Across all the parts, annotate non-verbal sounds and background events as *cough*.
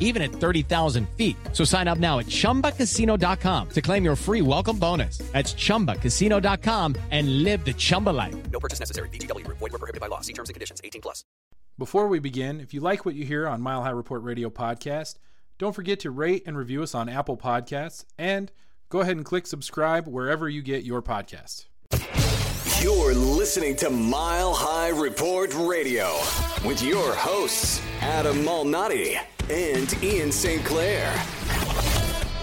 even at 30,000 feet. So sign up now at chumbacasino.com to claim your free welcome bonus. That's chumbacasino.com and live the Chumba life. No purchase necessary. VGW Group. Void were prohibited by law. See terms and conditions. 18 plus. Before we begin, if you like what you hear on Mile High Report Radio podcast, don't forget to rate and review us on Apple Podcasts and go ahead and click subscribe wherever you get your podcasts. You're listening to Mile High Report Radio with your hosts, Adam Malnati and Ian St. Clair.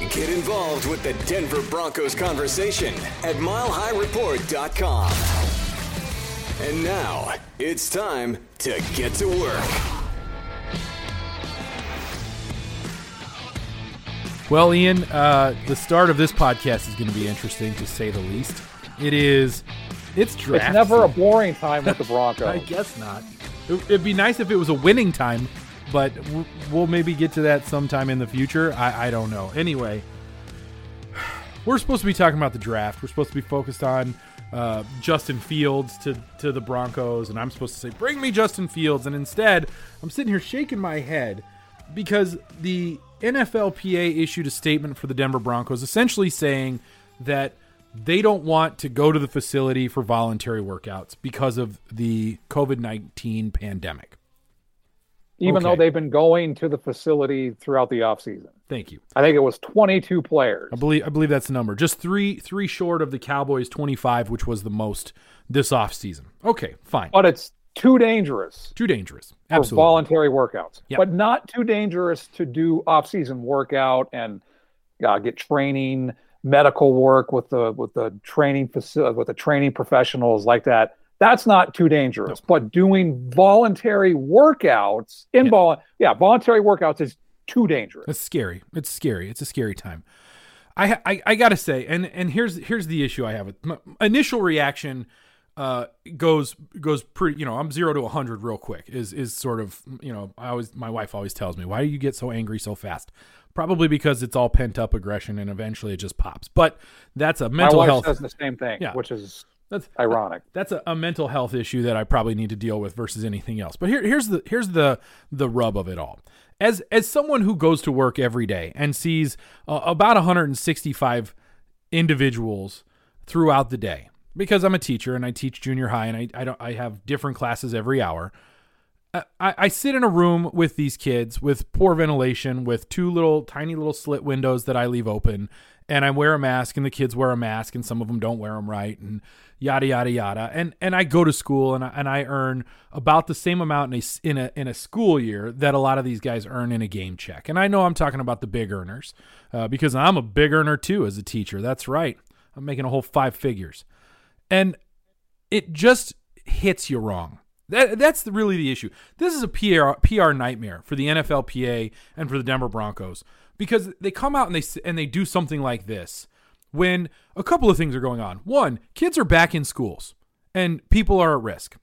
Get involved with the Denver Broncos conversation at milehighreport.com. And now it's time to get to work. Well, Ian, uh, the start of this podcast is going to be interesting to say the least. It is, it's draft. It's never a boring time with the *laughs* Broncos. I guess not. It- It'd be nice if it was a winning time, but we'll maybe get to that sometime in the future. I, I don't know. Anyway, *sighs* we're supposed to be talking about the draft. We're supposed to be focused on uh, Justin Fields to to the Broncos, and I'm supposed to say, "Bring me Justin Fields," and instead, I'm sitting here shaking my head because the NFLPA issued a statement for the Denver Broncos, essentially saying that they don't want to go to the facility for voluntary workouts because of the COVID 19 pandemic. Even Okay. though they've been going to the facility throughout the offseason. Thank you. I think it was 22 players. I believe I believe that's the number. Just three three short of the Cowboys 25, which was the most this offseason. Okay, fine. But it's too dangerous Too dangerous. for Absolutely. voluntary workouts. Yep. But not too dangerous to do off-season workout and uh, get training, medical work with the with the training facility with the training professionals like that. That's not too dangerous. But doing voluntary workouts, invol yeah, voluntary workouts is too dangerous. It's scary. It's scary. It's a scary time. I I, I gotta say, and and here's here's the issue I have with my initial reaction. Uh, goes goes pretty. You know, I'm zero to hundred real quick. Is is sort of you know. I always my wife always tells me, why do you get so angry so fast? Probably because it's all pent up aggression, and eventually it just pops. But that's a mental My wife health. says the same thing, Yeah. which is That's ironic. that's a, a mental health issue that I probably need to deal with versus anything else. But here, here's the here's the the rub of it all. As as someone who goes to work every day and sees uh, about 165 individuals throughout the day, because I'm a teacher and I teach junior high and I I don't I have different classes every hour. I, I sit in a room with these kids with poor ventilation, with two little tiny little slit windows that I leave open, and I wear a mask, and the kids wear a mask, and some of them don't wear them right, and yada yada yada. And and I go to school, and I, and I earn about the same amount in a in a in a school year that a lot of these guys earn in a game check. And I know I'm talking about the big earners, uh, because I'm a big earner too as a teacher. That's right, I'm making a whole five figures, and it just hits you wrong. That, that's the, really the issue. This is a PR, PR nightmare for the NFLPA and for the Denver Broncos because they come out and they and they do something like this when a couple of things are going on. One, kids are back in schools and people are at risk.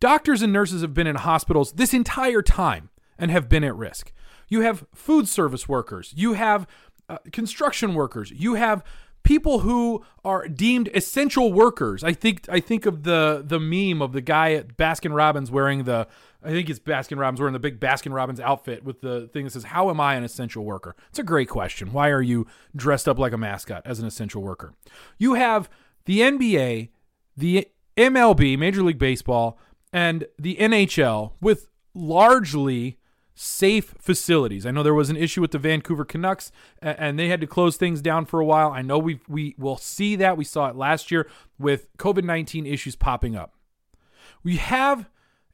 Doctors and nurses have been in hospitals this entire time and have been at risk. You have food service workers, you have uh, construction workers, you have people who are deemed essential workers. I think I think of the the meme of the guy at Baskin Robbins wearing the I think it's Baskin Robbins wearing the big Baskin Robbins outfit with the thing that says "How am I an essential worker?" It's a great question. Why are you dressed up like a mascot as an essential worker? You have the NBA, the MLB, Major League Baseball, and the NHL with largely safe facilities. I know there was an issue with the Vancouver Canucks and they had to close things down for a while. I know we we will see that. We saw it last year with COVID-19 issues popping up. We have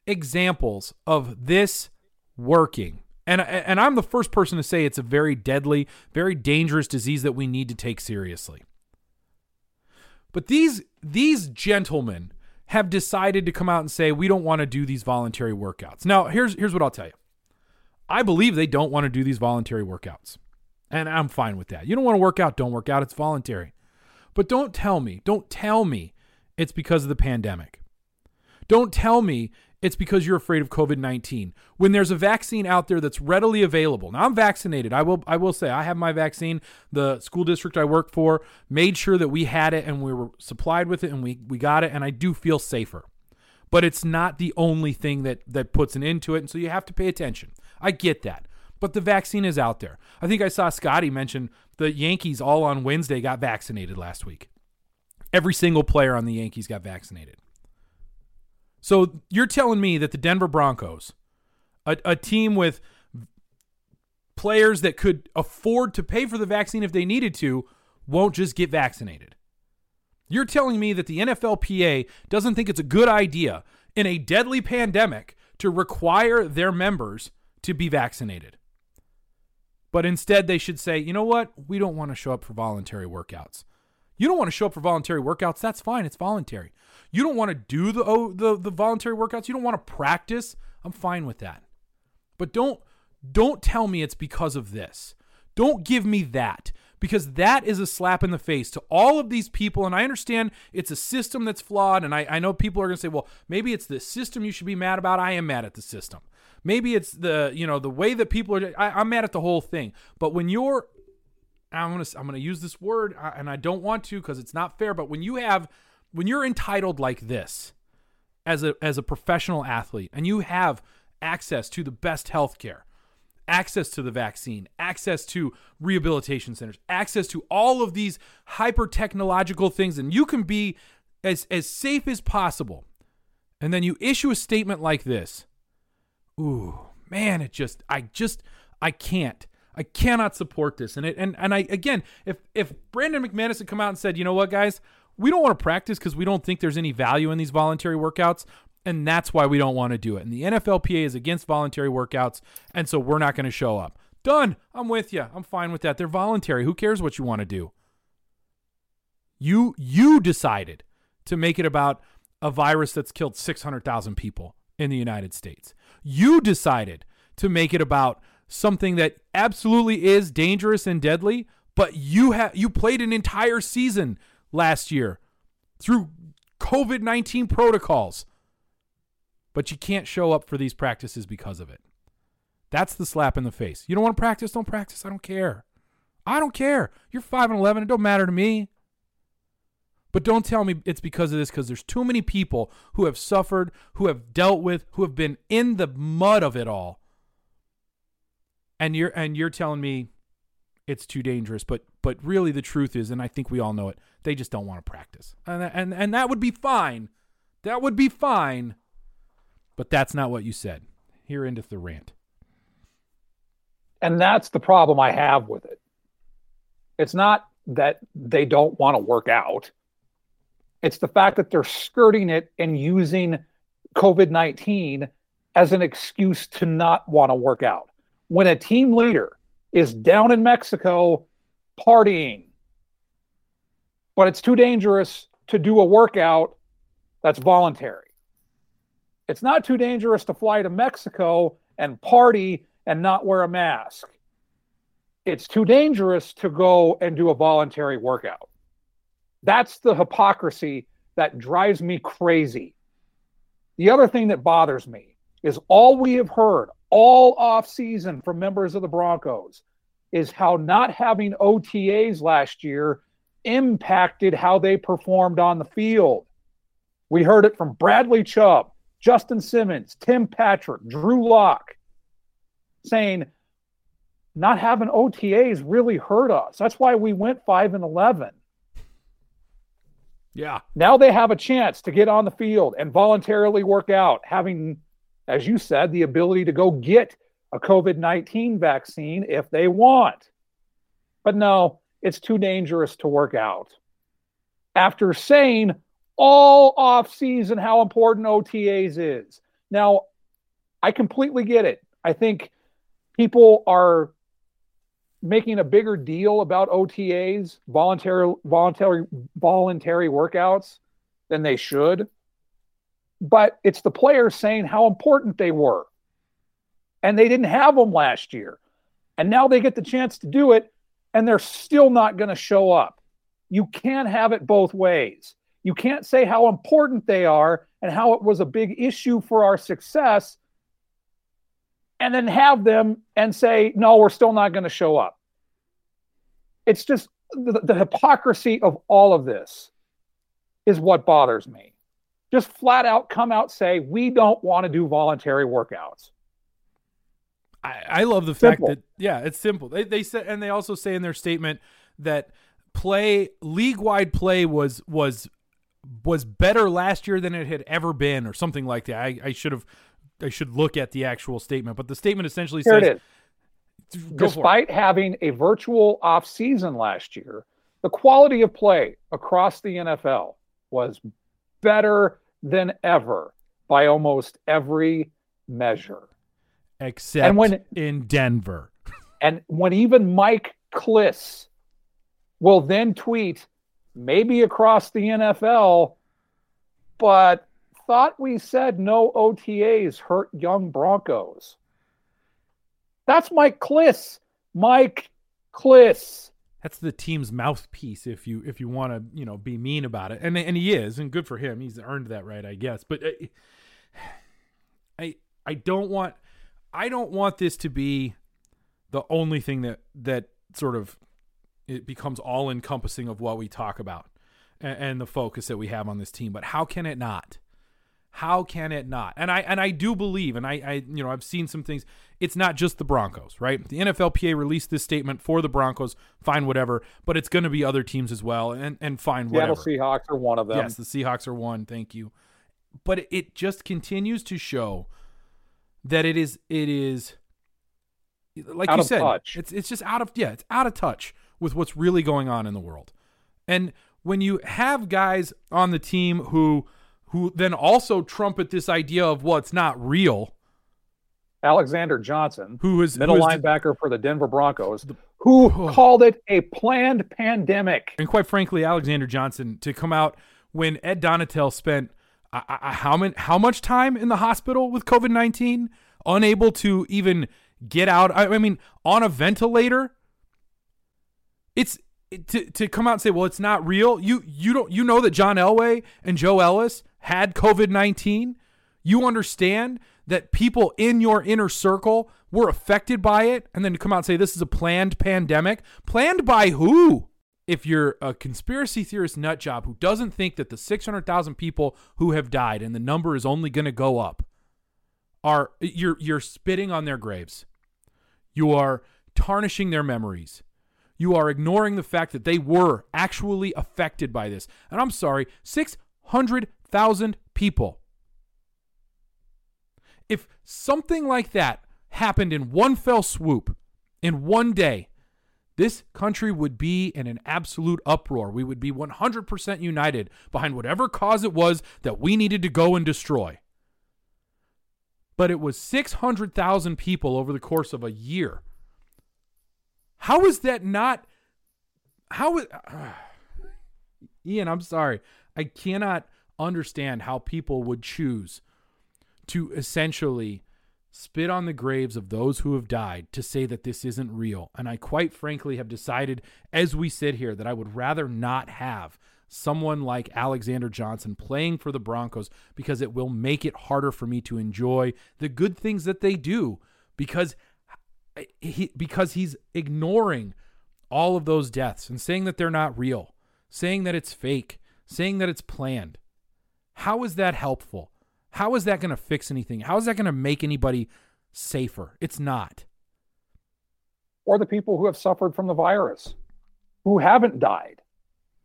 examples of this working. And and I'm the first person to say it's a very deadly, very dangerous disease that we need to take seriously. But these these gentlemen have decided to come out and say we don't want to do these voluntary workouts. Now, here's here's what I'll tell you. I believe they don't want to do these voluntary workouts. And I'm fine with that. You don't want to work out, don't work out. It's voluntary. But don't tell me, don't tell me it's because of the pandemic. Don't tell me it's because you're afraid of COVID-19. When there's a vaccine out there that's readily available. Now I'm vaccinated. I will I will say I have my vaccine. The school district I work for made sure that we had it and we were supplied with it and we we got it and I do feel safer. But it's not the only thing that that puts an end to it and so you have to pay attention. I get that. But the vaccine is out there. I think I saw Scotty mention the Yankees all on Wednesday got vaccinated last week. Every single player on the Yankees got vaccinated. So you're telling me that the Denver Broncos, a, a team with players that could afford to pay for the vaccine if they needed to, won't just get vaccinated. You're telling me that the NFLPA doesn't think it's a good idea in a deadly pandemic to require their members to be vaccinated. But instead, they should say, you know what? We don't want to show up for voluntary workouts. You don't want to show up for voluntary workouts. That's fine. It's voluntary. You don't want to do the oh, the the voluntary workouts. You don't want to practice. I'm fine with that. But don't don't tell me it's because of this. Don't give me that because that is a slap in the face to all of these people. And I understand it's a system that's flawed. And I, I know people are going to say, well, maybe it's the system you should be mad about. I am mad at the system. Maybe it's the you know the way that people are. I, I'm mad at the whole thing. But when you're, I'm gonna I'm gonna use this word, and I don't want to because it's not fair. But when you have, when you're entitled like this, as a as a professional athlete, and you have access to the best health care, access to the vaccine, access to rehabilitation centers, access to all of these hyper technological things, and you can be as as safe as possible. And then you issue a statement like this ooh, man, it just, I just, I can't. I cannot support this. And it, and and I again, if if Brandon McManus had come out and said, you know what, guys, we don't want to practice because we don't think there's any value in these voluntary workouts, and that's why we don't want to do it. And the NFLPA is against voluntary workouts, and so we're not going to show up. Done. I'm with you. I'm fine with that. They're voluntary. Who cares what you want to do? You you decided to make it about a virus that's killed 600,000 people in the United States. You decided to make it about something that absolutely is dangerous and deadly, but you have you played an entire season last year through COVID-19 protocols. But you can't show up for these practices because of it. That's the slap in the face. You don't want to practice, don't practice. I don't care. I don't care. You're 5 and 11, it don't matter to me. But don't tell me it's because of this, because there's too many people who have suffered, who have dealt with, who have been in the mud of it all. And you're and you're telling me it's too dangerous. But but really the truth is, and I think we all know it, they just don't want to practice. And and, and that would be fine. That would be fine. But that's not what you said. Here endeth the rant. And that's the problem I have with it. It's not that they don't want to work out. It's the fact that they're skirting it and using COVID 19 as an excuse to not want to work out. When a team leader is down in Mexico partying, but it's too dangerous to do a workout that's voluntary. It's not too dangerous to fly to Mexico and party and not wear a mask. It's too dangerous to go and do a voluntary workout. That's the hypocrisy that drives me crazy. The other thing that bothers me is all we have heard all off season from members of the Broncos is how not having OTAs last year impacted how they performed on the field. We heard it from Bradley Chubb, Justin Simmons, Tim Patrick, Drew Lock saying not having OTAs really hurt us. That's why we went 5 and 11. Yeah. Now they have a chance to get on the field and voluntarily work out, having, as you said, the ability to go get a COVID 19 vaccine if they want. But no, it's too dangerous to work out. After saying all off season how important OTAs is. Now, I completely get it. I think people are making a bigger deal about OTAs, voluntary voluntary voluntary workouts than they should. But it's the players saying how important they were. And they didn't have them last year. And now they get the chance to do it and they're still not going to show up. You can't have it both ways. You can't say how important they are and how it was a big issue for our success and then have them and say, no, we're still not going to show up. It's just the, the, hypocrisy of all of this is what bothers me. Just flat out come out say, we don't want to do voluntary workouts. I, I love the simple. fact that, yeah, it's simple. They, they said, and they also say in their statement that play league wide play was was was better last year than it had ever been or something like that. I, I should have I should look at the actual statement, but the statement essentially Here says despite having a virtual off season last year, the quality of play across the NFL was better than ever by almost every measure. Except and when, in Denver. *laughs* and when even Mike Klis will then tweet, maybe across the NFL, but thought we said no OTAs hurt young Broncos. That's Mike Klis. Mike Klis. That's the team's mouthpiece if you if you want to, you know, be mean about it. And and he is, and good for him. He's earned that right, I guess. But I I, I don't want I don't want this to be the only thing that that sort of it becomes all encompassing of what we talk about and, the focus that we have on this team. But how can it not? How can it not? And I and I do believe, and I, I you know I've seen some things. It's not just the Broncos, right? The NFLPA released this statement for the Broncos. Fine, whatever. But it's going to be other teams as well, and and fine, whatever. Seattle Seahawks are one of them. Yes, the Seahawks are one. Thank you. But it just continues to show that it is it is like out you said touch. it's it's just out of yeah it's out of touch with what's really going on in the world and when you have guys on the team who who then also trumpet this idea of what's well, not real Alexander Johnson, who is middle who is linebacker the, for the Denver Broncos, who oh. called it a planned pandemic. And quite frankly, Alexander Johnson to come out when Ed Donatell spent I, I, how many, how much time in the hospital with COVID nineteen, unable to even get out. I, I mean, on a ventilator. It's to to come out and say, well, it's not real. You you don't you know that John Elway and Joe Ellis had COVID nineteen. You understand that people in your inner circle were affected by it, and then to come out and say this is a planned pandemic. Planned by who? if you're a conspiracy theorist nut job who doesn't think that the 600,000 people who have died and the number is only going to go up are you're you're spitting on their graves. You are tarnishing their memories. You are ignoring the fact that they were actually affected by this. And I'm sorry, 600,000 people. If something like that happened in one fell swoop in one day, this country would be in an absolute uproar. We would be 100% united behind whatever cause it was that we needed to go and destroy. But it was 600,000 people over the course of a year. How is that not? How is. Uh, *sighs* Ian, I'm sorry. I cannot understand how people would choose to essentially spit on the graves of those who have died to say that this isn't real. And I quite frankly have decided as we sit here that I would rather not have someone like Alexander Johnson playing for the Broncos because it will make it harder for me to enjoy the good things that they do because he because he's ignoring all of those deaths and saying that they're not real, saying that it's fake, saying that it's planned. How is that helpful? How is that going to fix anything? How is that going to make anybody safer? It's not. Or the people who have suffered from the virus, who haven't died.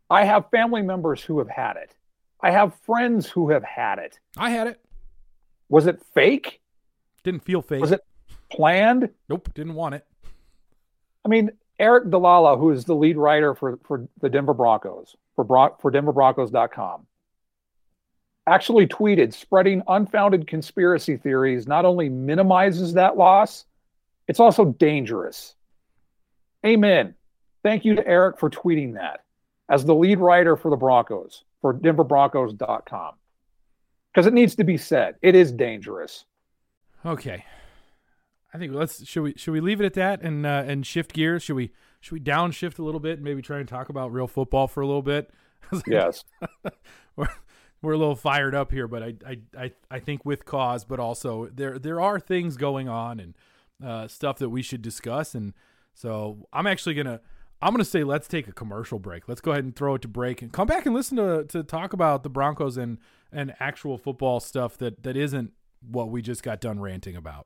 I have family members who have had it. I have friends who have had it. I had it. Was it fake? Didn't feel fake. Was it planned? Nope, didn't want it. I mean, Aric DiLalla, who is the lead writer for, for the Denver Broncos, for, Bron- for DenverBroncos.com, actually tweeted spreading unfounded conspiracy theories not only minimizes that loss, it's also dangerous. Amen. Thank you to Aric for tweeting that as the lead writer for the Broncos, for DenverBroncos.com. Because it needs to be said, it is dangerous. Okay. I think let's should we should we leave it at that and uh, and shift gears? Should we should we downshift a little bit and maybe try and talk about real football for a little bit? *laughs* Yes. *laughs* we're, we're a little fired up here, but I, I I I think with cause, but also there there are things going on and uh, stuff that we should discuss, and so I'm actually gonna I'm gonna say let's take a commercial break. Let's go ahead and throw it to break and come back and listen to to talk about the Broncos and and actual football stuff that that isn't what we just got done ranting about.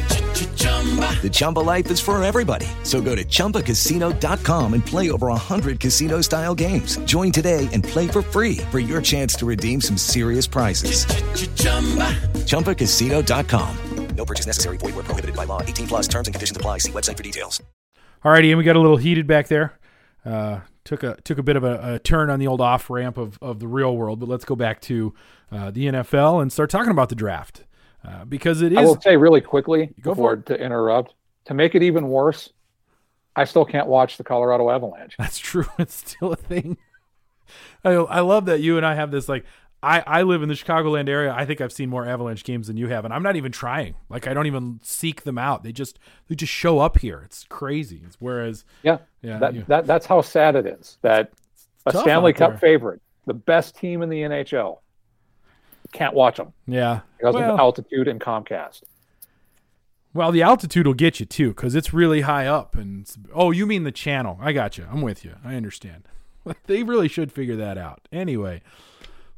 The Chumba life is for everybody. So go to ChumbaCasino.com and play over 100 casino style games. Join today and play for free for your chance to redeem some serious prizes. ChumbaCasino.com. No purchase necessary. Void where prohibited by law. 18 plus terms and conditions apply. See website for details. All righty, and we got a little heated back there. Uh, took a took a bit of a, a turn on the old off ramp of, of the real world, but let's go back to uh, the NFL and start talking about the draft uh, because it is. I will say really quickly Go before for to interrupt, to make it even worse, I still can't watch the Colorado Avalanche. That's true. *laughs* It's still a thing. *laughs* I I love that you and I have this like. I, I live in the Chicagoland area. I think I've seen more Avalanche games than you have, and I'm not even trying. Like I don't even seek them out. They just they just show up here. It's crazy. It's, whereas Yeah, Yeah, that, you- that that's how sad it is that a Stanley Cup favorite, the best team in the NHL, can't watch them yeah, because well, of altitude and Comcast. Well, the altitude will get you too, because it's really high up. And oh, you mean the channel? I got you. I'm with you. I understand. *laughs* they really should figure that out. Anyway,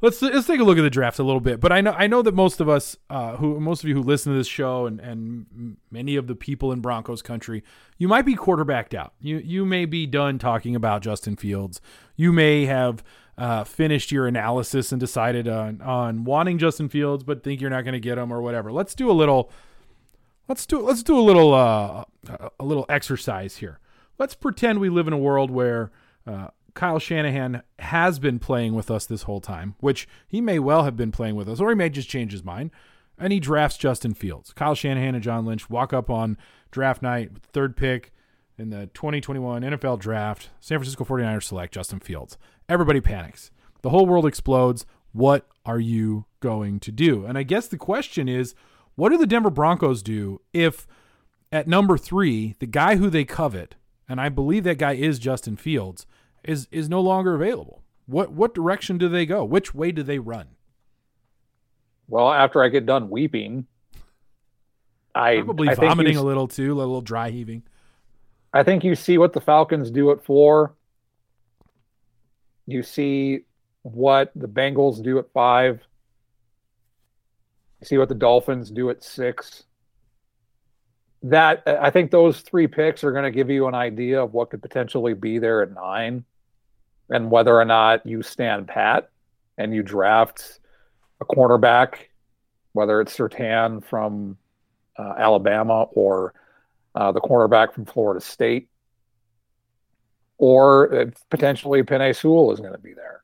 let's let's take a look at the draft a little bit. But I know I know that most of us, uh, who most of you who listen to this show, and and many of the people in Broncos country, you might be quarterbacked out. You you may be done talking about Justin Fields. You may have. Uh, finished your analysis and decided on on wanting Justin Fields, but think you're not going to get him or whatever. Let's do a little let's do let's do a little uh, a little exercise here. Let's pretend we live in a world where uh, Kyle Shanahan has been playing with us this whole time, which he may well have been playing with us, or he may just change his mind, and he drafts Justin Fields. Kyle Shanahan and John Lynch walk up on draft night, third pick in the 2021 NFL Draft. San Francisco 49ers select Justin Fields. Everybody panics. The whole world explodes. What are you going to do? And I guess the question is, what do the Denver Broncos do if at number three, the guy who they covet, and I believe that guy is Justin Fields, is is no longer available? What what direction do they go? Which way do they run? Well, after I get done weeping, I Probably I vomiting a little too, a little dry heaving. I think you see what the Falcons do at four. You see what the Bengals do at five. You See what the Dolphins do at six. That I think those three picks are going to give you an idea of what could potentially be there at nine, and whether or not you stand pat and you draft a cornerback, whether it's Surtain from uh, Alabama or uh, the cornerback from Florida State, or potentially Penei Sewell is going to be there.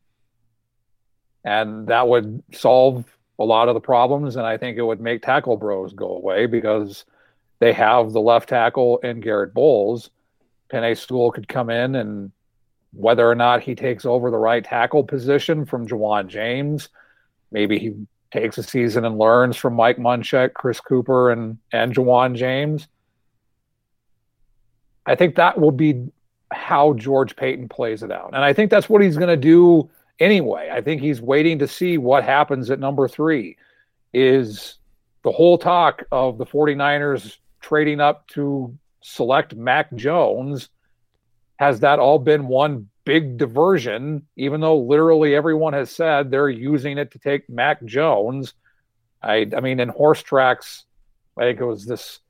And that would solve a lot of the problems. And I think it would make tackle bros go away because they have the left tackle in Garrett Bolles. Penei Sewell could come in and whether or not he takes over the right tackle position from Ja'Wuan James, maybe he takes a season and learns from Mike Munchak, Chris Kuper, and and Ja'Wuan James. I think that will be how George Paton plays it out. And I think that's what he's going to do anyway. I think he's waiting to see what happens at number three. Is the whole talk of the 49ers trading up to select Mac Jones, has that all been one big diversion, even though literally everyone has said they're using it to take Mac Jones? I, I mean, in horse tracks, I think it was this,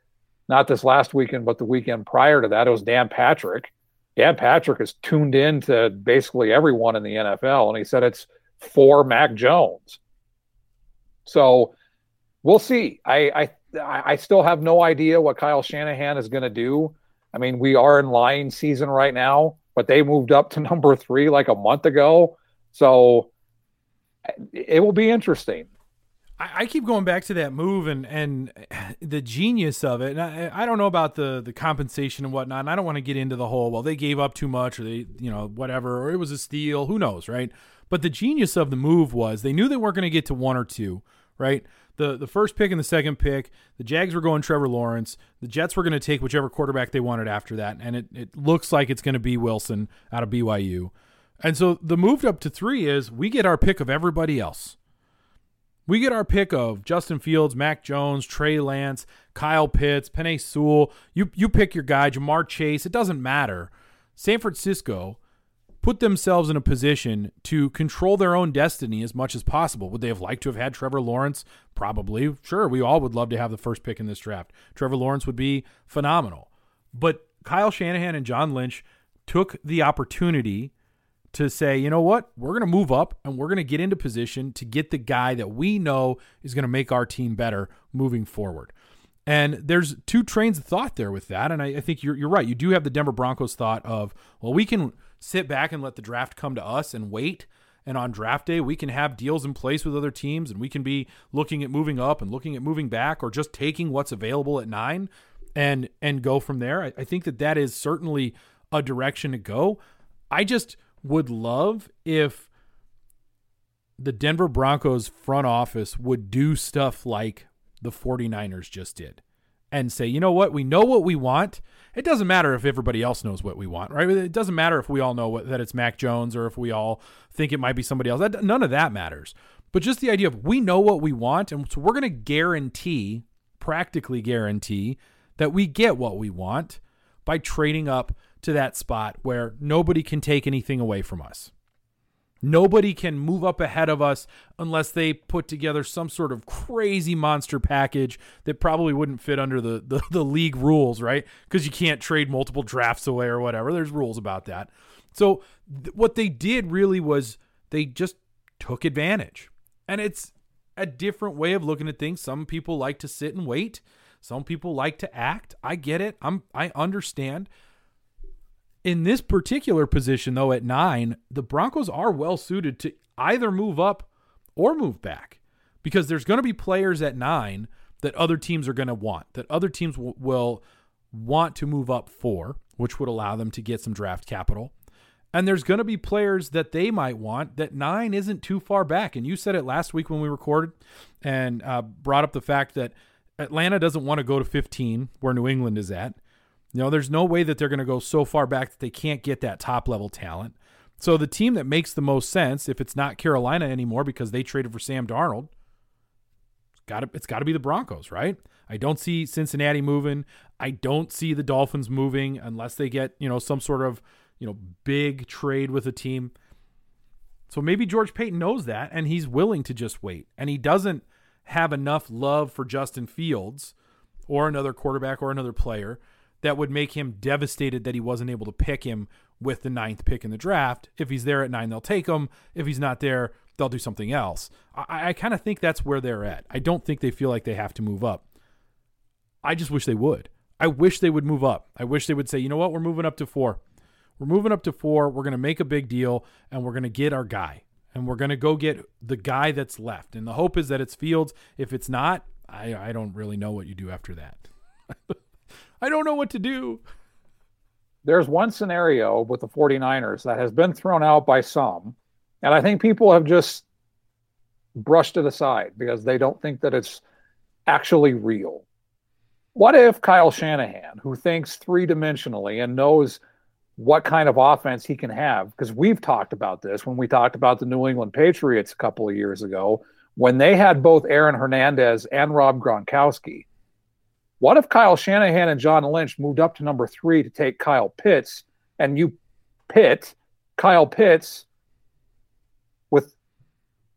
not this last weekend, but the weekend prior to that, it was Dan Patrick Dan Patrick is tuned in to basically everyone in the NFL, and he said it's for Mac Jones. So we'll see. I I I still have no idea what Kyle Shanahan is going to do. I mean, we are in lying season right now, but they moved up to *laughs* number three like a month ago, so it will be interesting. I, keep going back to that move and and the genius of it. And I, I don't know about the the compensation and whatnot. And I don't want to get into the whole well they gave up too much or they you know whatever or it was a steal. Who knows, right? But the genius of the move was they knew they weren't going to get to one or two, right? The the first pick and the second pick, the Jags were going Trevor Lawrence. The Jets were going to take whichever quarterback they wanted after that, and it, it looks like it's going to be Wilson out of BYU. And so the move up to three is we get our pick of everybody else. We get our pick of Justin Fields, Mac Jones, Trey Lance, Kyle Pitts, Penei Sewell. You you pick your guy, Ja'Marr Chase. It doesn't matter. San Francisco put themselves in a position to control their own destiny as much as possible. Would they have liked to have had Trevor Lawrence? Probably. Sure, we all would love to have the first pick in this draft. Trevor Lawrence would be phenomenal. But Kyle Shanahan and John Lynch took the opportunity to say, you know what, we're going to move up and we're going to get into position to get the guy that we know is going to make our team better moving forward. And there's two trains of thought there with that. And I, I, think you're, you're right. You do have the Denver Broncos thought of, well, we can sit back and let the draft come to us and wait. And on draft day, we can have deals in place with other teams and we can be looking at moving up and looking at moving back or just taking what's available at nine and and go from there. I, I think that that is certainly a direction to go. I just – would love if the Denver Broncos front office would do stuff like the 49ers just did and say, you know what, we know what we want. It doesn't matter if everybody else knows what we want, right? It doesn't matter if we all know what, that it's Mac Jones or if we all think it might be somebody else. That, none of that matters. But just the idea of we know what we want, and so we're going to guarantee, practically guarantee, that we get what we want by trading up to that spot where nobody can take anything away from us. Nobody can move up ahead of us unless they put together some sort of crazy monster package that probably wouldn't fit under the, the, the league rules, right? Because you can't trade multiple drafts away or whatever. There's rules about that. So, th- what they did really was they just took advantage. And it's a different way of looking at things. Some people like to sit and wait. Some people like to act. I get it. I'm I understand. In this particular position, though, at nine, the Broncos are well suited to either move up or move back because there's going to be players at nine that other teams are going to want, that other teams w- will want to move up for, which would allow them to get some draft capital. And there's going to be players that they might want that nine isn't too far back. And you said it last week when we recorded and uh, brought up the fact that Atlanta doesn't want to go to 15 where New England is at. You know, there's no way that they're going to go so far back that they can't get that top level talent. So the team that makes the most sense, if it's not Carolina anymore because they traded for Sam Darnold, got it's got to be the Broncos, right? I don't see Cincinnati moving. I don't see the Dolphins moving unless they get you know some sort of you know big trade with a team. So maybe George Paton knows that and he's willing to just wait, and he doesn't have enough love for Justin Fields or another quarterback or another player that would make him devastated that he wasn't able to pick him with the ninth pick in the draft. If he's there at nine, they'll take him. If he's not there, they'll do something else. I, I kind of think that's where they're at. I don't think they feel like they have to move up. I just wish they would. I wish they would move up. I wish they would say, you know what, we're moving up to four. We're moving up to four. We're going to make a big deal and we're going to get our guy. And we're going to go get the guy that's left. And the hope is that it's Fields. If it's not, I, I don't really know what you do after that. *laughs* I don't know what to do. There's one scenario with the 49ers that has been thrown out by some. And I think people have just brushed it aside because they don't think that it's actually real. What if Kyle Shanahan, who thinks three dimensionally and knows what kind of offense he can have, because we've talked about this when we talked about the New England Patriots a couple of years ago, when they had both Aaron Hernandez and Rob Gronkowski. What if Kyle Shanahan and John Lynch moved up to number three to take Kyle Pitts and you pit Kyle Pitts with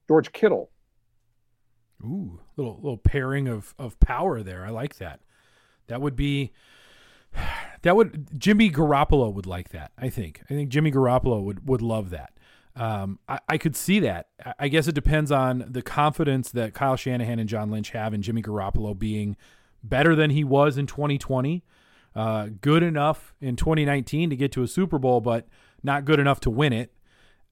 George Kittle? Ooh, little little pairing of of power there. I like that. That would be *sighs* that would Jimmy Garoppolo would like that. I think. I think Jimmy Garoppolo would would love that. Um, I, I could see that. I guess it depends on the confidence that Kyle Shanahan and John Lynch have in Jimmy Garoppolo being better than he was in 2020, uh, good enough in 2019 to get to a Super Bowl, but not good enough to win it.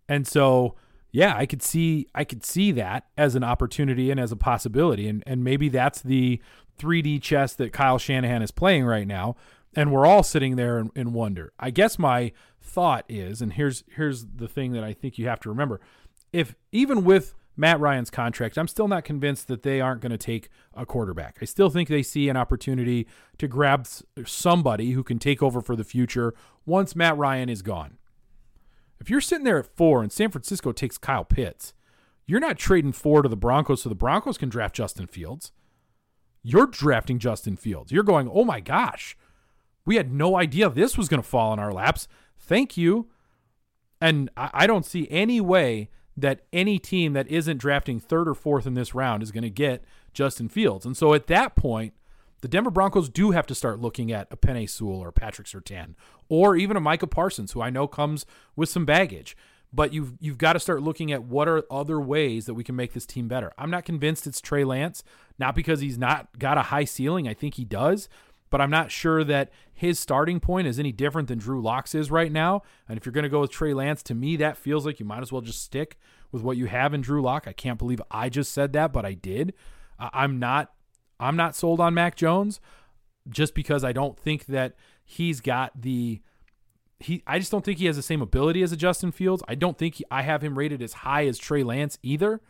And so, yeah, I could see I could see that as an opportunity and as a possibility, and and maybe that's the 3D chess that Kyle Shanahan is playing right now, and we're all sitting there in, in wonder. I guess my thought is, and here's here's the thing that I think you have to remember: if even with Matt Ryan's contract, I'm still not convinced that they aren't going to take a quarterback. I still think they see an opportunity to grab somebody who can take over for the future once Matt Ryan is gone. If you're sitting there at four and San Francisco takes Kyle Pitts, you're not trading four to the Broncos so the Broncos can draft Justin Fields. You're drafting Justin Fields. You're going, oh my gosh, we had no idea this was going to fall in our laps. Thank you. And I, I don't see any way that any team that isn't drafting third or fourth in this round is going to get Justin Fields. And so at that point, the Denver Broncos do have to start looking at a Penei Sewell or Patrick Surtain or even a Micah Parsons, who I know comes with some baggage. But you've you've got to start looking at what are other ways that we can make this team better. I'm not convinced it's Trey Lance, not because he's not got a high ceiling. I think he does, but I'm not sure that his starting point is any different than Drew Lock's is right now. And if you're going to go with Trey Lance, to me, that feels like you might as well just stick with what you have in Drew Lock. I can't believe I just said that, but I did. I'm not. I'm not sold on Mac Jones, just because I don't think that he's got the. He, I just don't think he has the same ability as a Justin Fields. I don't think he, I have him rated as high as Trey Lance either.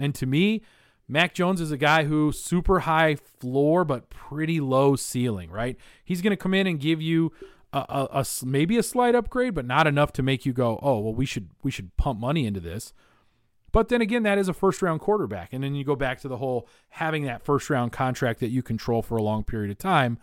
And to me, Mac Jones is a guy who super high floor but pretty low ceiling, right? He's going to come in and give you a, a, a, maybe a slight upgrade, but not enough to make you go, "Oh, well, we should we should pump money into this." But then again, that is a first round quarterback, and then you go back to the whole having that first round contract that you control for a long period of time,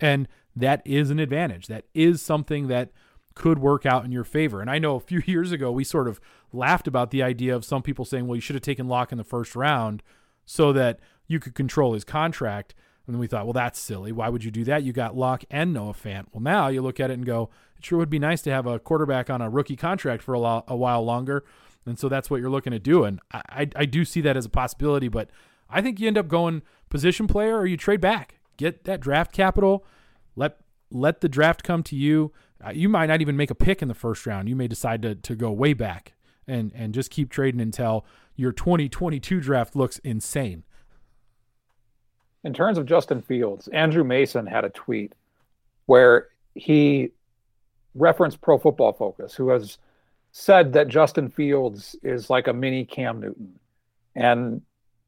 and that is an advantage. That is something that could work out in your favor. And I know a few *laughs* years ago we sort of laughed about the idea of some people saying, "Well, you should have taken Lock in the first round." So that you could control his contract. And then we thought, well, that's silly. Why would you do that? You got Lock and Noah Fant. Well, now you look at it and go, it sure would be nice to have a quarterback on a rookie contract for a, lo- a while longer. And so that's what you're looking at doing. I, I, I do see that as a possibility, but I think you end up going position player or you trade back. Get that draft capital. Let let the draft come to you. Uh, you might not even make a pick in the first round. You may decide to, to go way back and and just keep trading until your 2022 draft looks insane. In terms of Justin Fields, Andrew Mason had a tweet where he referenced Pro Football Focus, who has said that Justin Fields is like a mini Cam Newton. And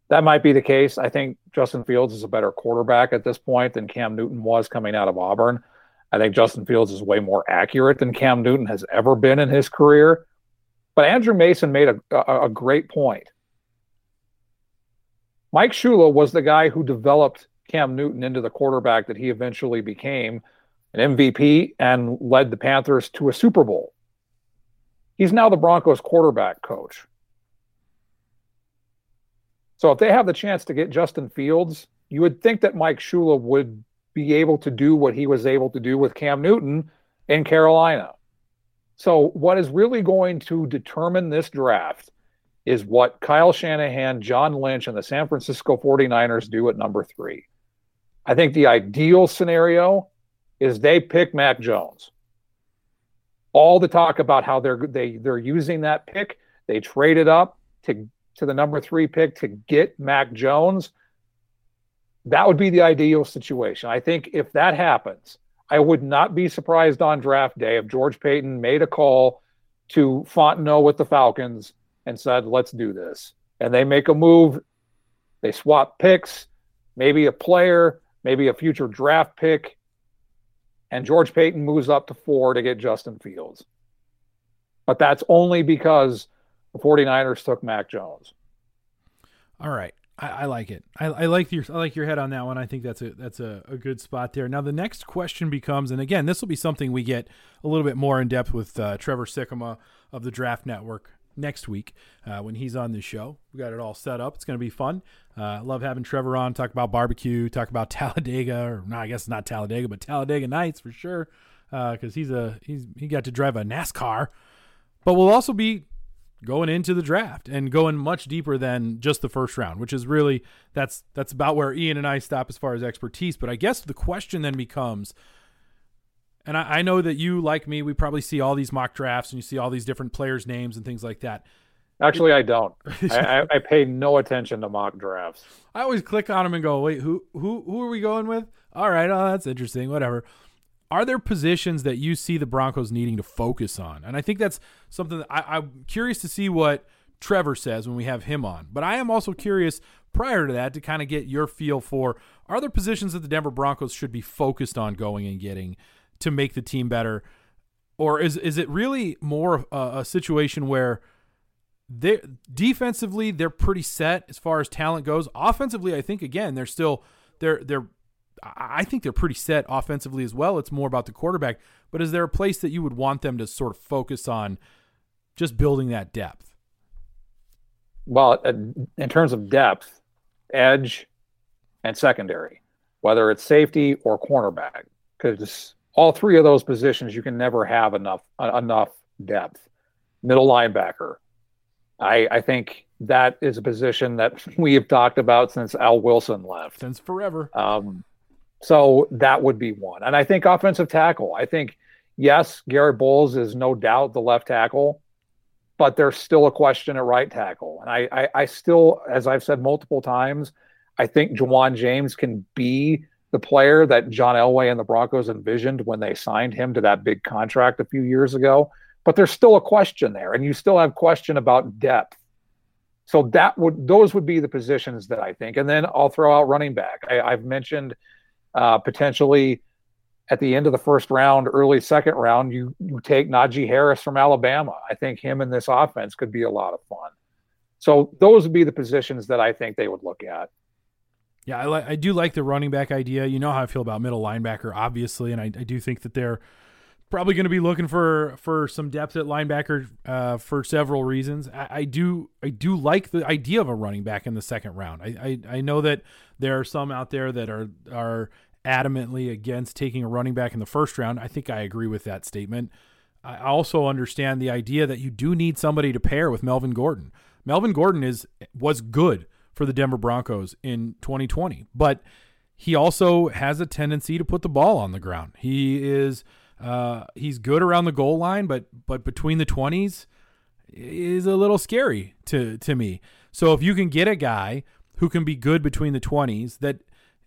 that might be the case. I think Justin Fields is a better quarterback at this point than Cam Newton was coming out of Auburn. I think Justin Fields is way more accurate than Cam Newton has ever been in his career. But Andrew Mason made a, a, a great point. Mike Shula was the guy who developed Cam Newton into the quarterback that he eventually became an MVP and led the Panthers to a Super Bowl. He's now the Broncos quarterback coach. So if they have the chance to get Justin Fields, you would think that Mike Shula would be able to do what he was able to do with Cam Newton in Carolina. So what is really going to determine this draft is what Kyle Shanahan, John Lynch, and the San Francisco 49ers do at number three. I think the ideal scenario is they pick Mac Jones. All the talk about how they're they they're using that pick, they traded up to to the number three pick to get Mac Jones. That would be the ideal situation. I think if that happens, I would not be surprised on draft day if George Paton made a call to Fontenot with the Falcons and said, let's do this. And they make a move, they swap picks, maybe a player, maybe a future draft pick, and George Paton moves up to four to get Justin Fields. But that's only because the 49ers took Mac Jones. All right. I, like it. I, I, like your I like your head on that one. I think that's a that's a, a, good spot there. Now the next question becomes, and again, this will be something we get a little bit more in depth with uh, Trevor Sikkema of the Draft Network next week uh, when he's on the show. We got it all set up. It's going to be fun. Uh, love having Trevor on, talk about barbecue, talk about *laughs* Talladega, or no, I guess not Talladega, but Talladega Nights for sure, because uh, he's a he's he got to drive a NASCAR. But we'll also be going into the draft and going much deeper than just the first round, which is really that's that's about where Ian and I stop as far as expertise. But I guess the question then becomes and I, I, know that you, like me, we probably see all these mock drafts and you see all these different players' names and things like that. Actually, I don't. *laughs* I, I, pay no attention to mock drafts. I always click on them and go, "Wait, who who who are we going with?" All right, oh, that's interesting. Whatever. Are there positions that you see the Broncos needing to focus on? And I think that's something that I, I'm curious to see what Trevor says when we have him on. But I am also curious prior to that to kind of get your feel for are there positions that the Denver Broncos should be focused on going and getting to make the team better, or is is it really more a, a situation where they defensively they're pretty set as far as talent goes. Offensively, I think again they're still they're they're I think they're pretty set offensively as well. It's more about the quarterback. But is there a place that you would want them to sort of focus on just building that depth? Well, in terms of depth, edge and secondary, whether it's safety or cornerback, because all three of those positions you can never have enough uh, enough depth. Middle linebacker, I I think that is a position that *laughs* we have talked about since Al Wilson left. Since forever. Um, so that would be one, and I think offensive tackle. I think yes, Garett Bolles is no doubt the left tackle, but there's still a question at right tackle, and I I, I still, as I've said multiple times, I think Ja'Wuan James can be the player that John Elway and the Broncos envisioned when they signed him to that big contract a few years ago. But there's still a question there, and you still have question about depth. So that would those would be the positions that I think, and then I'll throw out running back. I, have mentioned uh, potentially at the end of the first round, early second round, you you take Najee Harris from Alabama. I think him in this offense could be a lot of fun. So those would be the positions that I think they would look at. Yeah, I, li- I do like the running back idea. You know how I feel about middle linebacker, obviously, and I, I do think that they're probably going to be looking for for some depth at linebacker uh, for several reasons. I, I, do I do like the idea of a running back in the second round. I, I, I know that there are some out there that are are adamantly against taking a running back in the first round. I think I agree with that statement. I also understand the idea that you do need somebody to pair with Melvin Gordon. Melvin Gordon is was good for the Denver Broncos in 2020. But he also has a tendency to put the ball on the ground. He is uh, he's good around the goal line, but but between the 20s is a little scary to to me. So if you can get a guy who can be good between the 20s that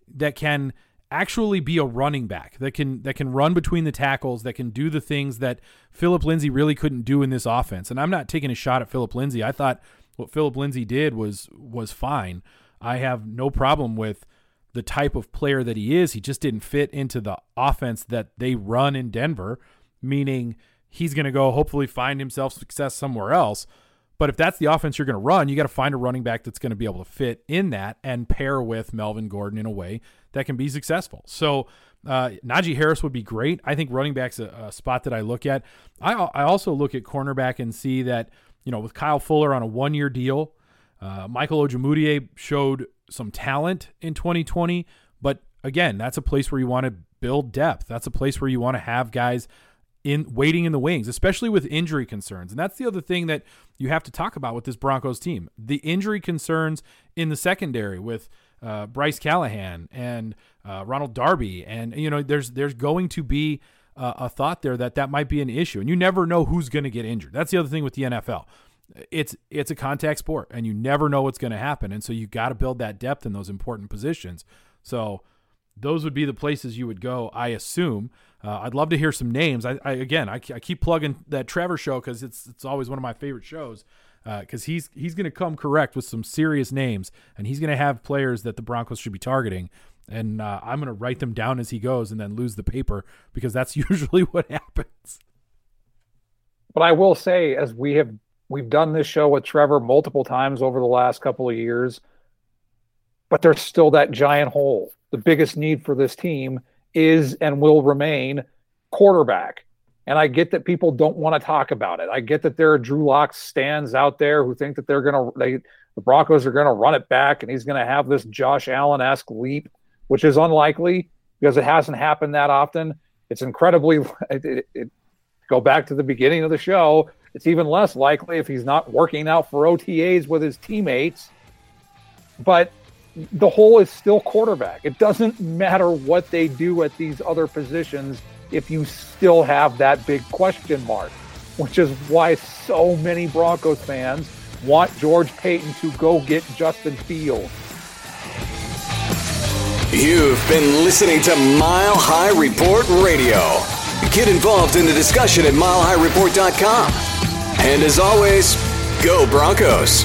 that can actually be a running back that can that can run between the tackles that can do the things that Phillip Lindsay really couldn't do in this offense. And I'm not taking a shot at Phillip Lindsay. I thought what Phillip Lindsay did was was fine. I have no problem with the type of player that he is. He just didn't fit into the offense that they run in Denver, meaning he's going to go hopefully find himself success somewhere else. But if that's the offense you're going to run, you got to find a running back that's going to be able to fit in that and pair with Melvin Gordon in a way that can be successful. So uh, Najee Harris would be great. I think running back's a, a spot that I look at. I, I also look at cornerback and see that – you know, with Kyle Fuller on a one year deal, Uh, Michael Ojemudia showed some talent in 2020, but again, that's a place where you want to build depth. That's a place where you want to have guys in waiting in the wings, especially with injury concerns. And that's the other thing that you have to talk about with this Broncos team: the injury concerns in the secondary with uh, Bryce Callahan and uh, Ronald Darby, and you know, there's there's going to be uh, a thought there that that might be an issue, and you never know who's going to get injured. That's the other thing with the NFL. It's it's a contact sport, and you never know what's going to happen, and so you got to build that depth in those important positions. So those would be the places you would go, I assume. Uh, I'd love to hear some names. I, I again, I, I, keep plugging that Trevor show because it's it's always one of my favorite shows because uh, he's he's going to come correct with some serious names, and he's going to have players that the Broncos should be targeting. And uh, I'm going to write them down as he goes, and then lose the paper because that's *laughs* usually what happens. But I will say, as we have we've done this show with Trevor multiple times over the last couple of years, but there's still that giant hole. The biggest need for this team is and will remain quarterback. And I get that people don't want to talk about it. I get that there are Drew Lock stands out there who think that they're going to, they, the Broncos are going to run it back and he's going to have this Josh Allen esque leap, which is unlikely because it hasn't happened that often. It's incredibly, *laughs* it, it, it, go back to the beginning of the show. It's even less likely if he's not working out for OTAs with his teammates. But the hole is still quarterback. It doesn't matter what they do at these other positions if you still have that big question mark, which is why so many Broncos fans want George Paton to go get Justin Fields. You've been listening to Mile High Report Radio. Get involved in the discussion at milehighreport.com. And as always, go Broncos.